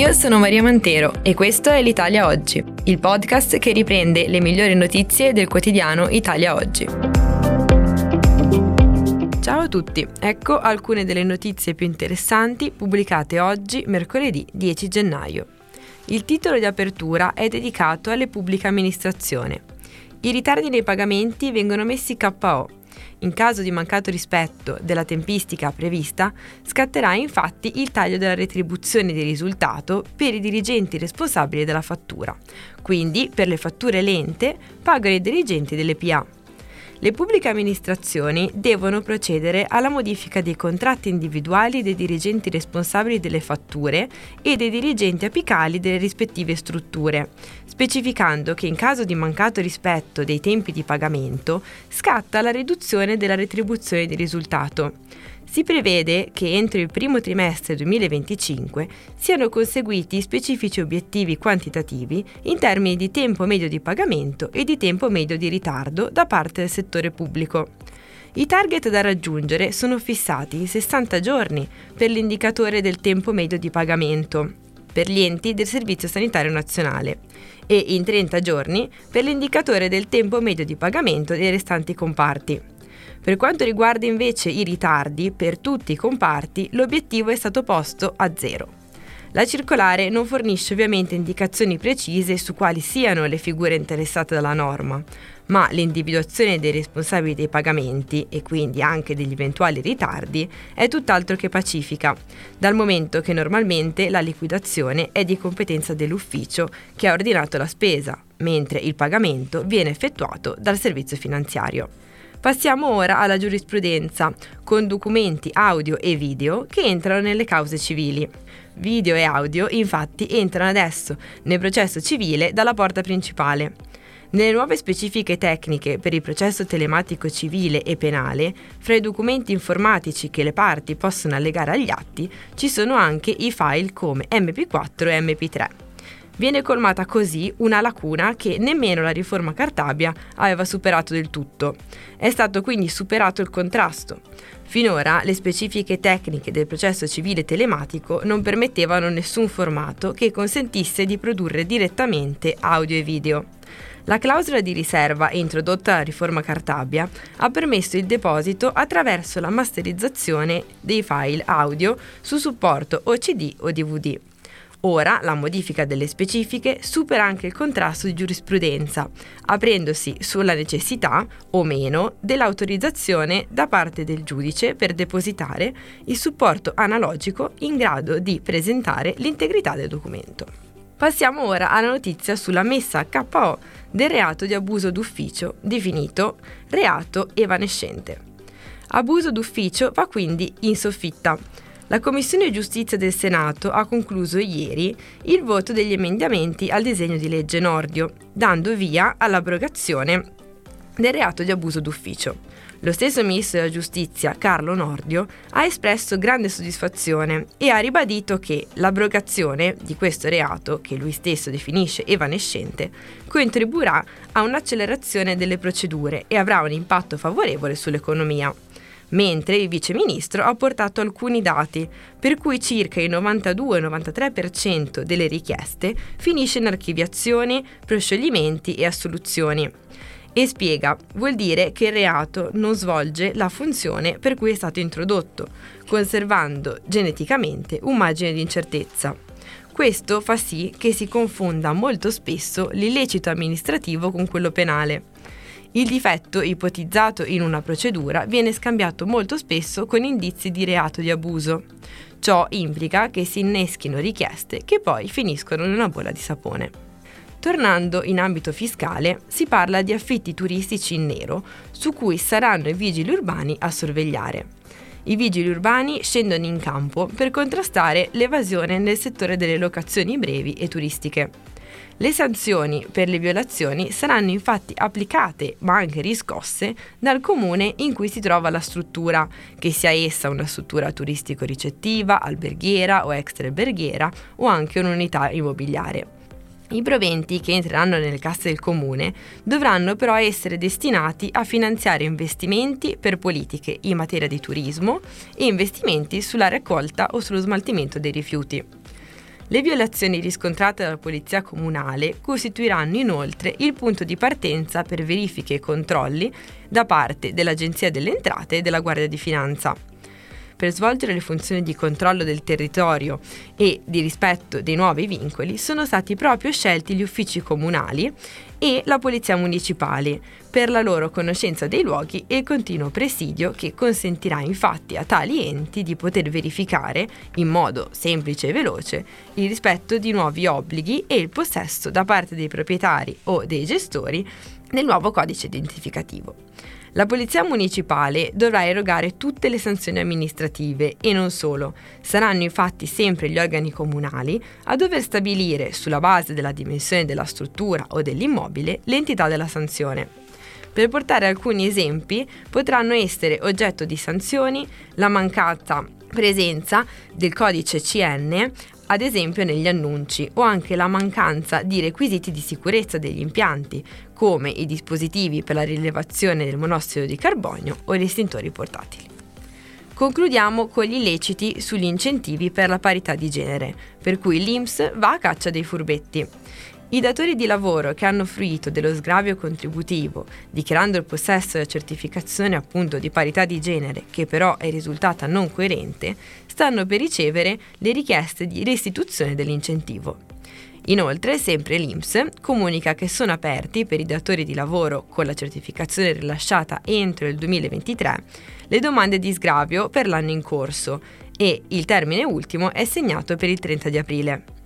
Io sono Maria Mantero e questo è l'Italia Oggi, il podcast che riprende le migliori notizie del quotidiano Italia Oggi. Ciao a tutti, ecco alcune delle notizie più interessanti pubblicate oggi, mercoledì 10 gennaio. Il titolo di apertura è dedicato alle pubbliche amministrazioni. I ritardi nei pagamenti vengono messi KO in caso di mancato rispetto della tempistica prevista, scatterà infatti il taglio della retribuzione di risultato per i dirigenti responsabili della fattura. Quindi, per le fatture lente, pagano i dirigenti delle PA. Le pubbliche amministrazioni devono procedere alla modifica dei contratti individuali dei dirigenti responsabili delle fatture e dei dirigenti apicali delle rispettive strutture, specificando che in caso di mancato rispetto dei tempi di pagamento scatta la riduzione della retribuzione di risultato. Si prevede che entro il primo trimestre 2025 siano conseguiti specifici obiettivi quantitativi in termini di tempo medio di pagamento e di tempo medio di ritardo da parte del settore pubblico. I target da raggiungere sono fissati in 60 giorni per l'indicatore del tempo medio di pagamento per gli enti del Servizio Sanitario Nazionale e in 30 giorni per l'indicatore del tempo medio di pagamento dei restanti comparti. Per quanto riguarda invece i ritardi, per tutti i comparti l'obiettivo è stato posto a zero. La circolare non fornisce ovviamente indicazioni precise su quali siano le figure interessate dalla norma, ma l'individuazione dei responsabili dei pagamenti e quindi anche degli eventuali ritardi è tutt'altro che pacifica, dal momento che normalmente la liquidazione è di competenza dell'ufficio che ha ordinato la spesa, mentre il pagamento viene effettuato dal servizio finanziario. Passiamo ora alla giurisprudenza, con documenti audio e video che entrano nelle cause civili. Video e audio infatti entrano adesso nel processo civile dalla porta principale. Nelle nuove specifiche tecniche per il processo telematico civile e penale, fra i documenti informatici che le parti possono allegare agli atti, ci sono anche i file come MP4 e MP3. Viene colmata così una lacuna che nemmeno la riforma Cartabia aveva superato del tutto. È stato quindi superato il contrasto. Finora le specifiche tecniche del processo civile telematico non permettevano nessun formato che consentisse di produrre direttamente audio e video. La clausola di riserva introdotta alla riforma Cartabia ha permesso il deposito attraverso la masterizzazione dei file audio su supporto o CD o DVD. Ora la modifica delle specifiche supera anche il contrasto di giurisprudenza, aprendosi sulla necessità o meno dell'autorizzazione da parte del giudice per depositare il supporto analogico in grado di presentare l'integrità del documento. Passiamo ora alla notizia sulla messa a KO del reato di abuso d'ufficio, definito reato evanescente. Abuso d'ufficio va quindi in soffitta la Commissione Giustizia del Senato ha concluso ieri il voto degli emendamenti al disegno di legge Nordio, dando via all'abrogazione del reato di abuso d'ufficio. Lo stesso ministro della giustizia, Carlo Nordio, ha espresso grande soddisfazione e ha ribadito che l'abrogazione di questo reato, che lui stesso definisce evanescente, contribuirà a un'accelerazione delle procedure e avrà un impatto favorevole sull'economia mentre il vice ministro ha portato alcuni dati, per cui circa il 92-93% delle richieste finisce in archiviazioni, proscioglimenti e assoluzioni. E spiega, vuol dire che il reato non svolge la funzione per cui è stato introdotto, conservando geneticamente un margine di incertezza. Questo fa sì che si confonda molto spesso l'illecito amministrativo con quello penale. Il difetto ipotizzato in una procedura viene scambiato molto spesso con indizi di reato di abuso. Ciò implica che si inneschino richieste che poi finiscono in una bolla di sapone. Tornando in ambito fiscale, si parla di affitti turistici in nero, su cui saranno i vigili urbani a sorvegliare. I vigili urbani scendono in campo per contrastare l'evasione nel settore delle locazioni brevi e turistiche. Le sanzioni per le violazioni saranno infatti applicate, ma anche riscosse, dal comune in cui si trova la struttura, che sia essa una struttura turistico-ricettiva, alberghiera o extra-alberghiera o anche un'unità immobiliare. I proventi che entreranno nelle casse del comune dovranno però essere destinati a finanziare investimenti per politiche in materia di turismo e investimenti sulla raccolta o sullo smaltimento dei rifiuti. Le violazioni riscontrate dalla Polizia Comunale costituiranno inoltre il punto di partenza per verifiche e controlli da parte dell'Agenzia delle Entrate e della Guardia di Finanza. Per svolgere le funzioni di controllo del territorio e di rispetto dei nuovi vincoli sono stati proprio scelti gli uffici comunali e la Polizia Municipale per la loro conoscenza dei luoghi e il continuo presidio che consentirà infatti a tali enti di poter verificare in modo semplice e veloce il rispetto di nuovi obblighi e il possesso da parte dei proprietari o dei gestori del nuovo codice identificativo. La Polizia Municipale dovrà erogare tutte le sanzioni amministrative e non solo. Saranno infatti sempre gli organi comunali a dover stabilire, sulla base della dimensione della struttura o dell'immobile, l'entità della sanzione. Per portare alcuni esempi, potranno essere oggetto di sanzioni la mancata presenza del codice CN ad esempio negli annunci, o anche la mancanza di requisiti di sicurezza degli impianti, come i dispositivi per la rilevazione del monossido di carbonio o gli estintori portatili. Concludiamo con gli illeciti sugli incentivi per la parità di genere, per cui l'INPS va a caccia dei furbetti. I datori di lavoro che hanno fruito dello sgravio contributivo, dichiarando il possesso della certificazione appunto di parità di genere, che però è risultata non coerente, stanno per ricevere le richieste di restituzione dell'incentivo. Inoltre, sempre l'INPS comunica che sono aperti per i datori di lavoro con la certificazione rilasciata entro il 2023 le domande di sgravio per l'anno in corso e il termine ultimo è segnato per il 30 di aprile.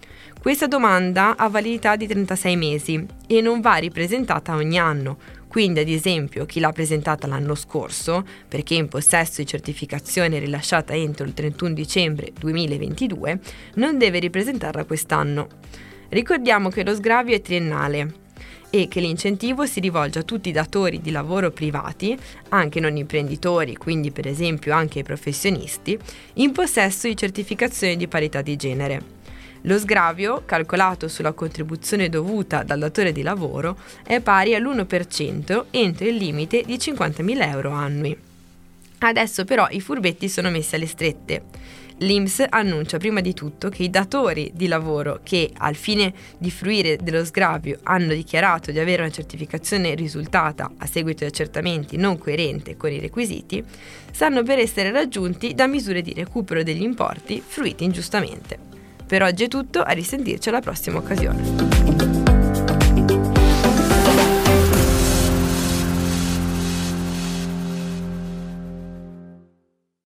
Questa domanda ha validità di 36 mesi e non va ripresentata ogni anno, quindi ad esempio chi l'ha presentata l'anno scorso, perché è in possesso di certificazione rilasciata entro il 31 dicembre 2022, non deve ripresentarla quest'anno. Ricordiamo che lo sgravio è triennale e che l'incentivo si rivolge a tutti i datori di lavoro privati, anche non imprenditori, quindi per esempio anche ai professionisti, in possesso di certificazione di parità di genere. Lo sgravio, calcolato sulla contribuzione dovuta dal datore di lavoro, è pari all'1% entro il limite di 50.000 euro annui. Adesso però i furbetti sono messi alle strette. L'IMS annuncia prima di tutto che i datori di lavoro che al fine di fruire dello sgravio hanno dichiarato di avere una certificazione risultata a seguito di accertamenti non coerente con i requisiti, stanno per essere raggiunti da misure di recupero degli importi fruiti ingiustamente. Per oggi è tutto, a risentirci alla prossima occasione.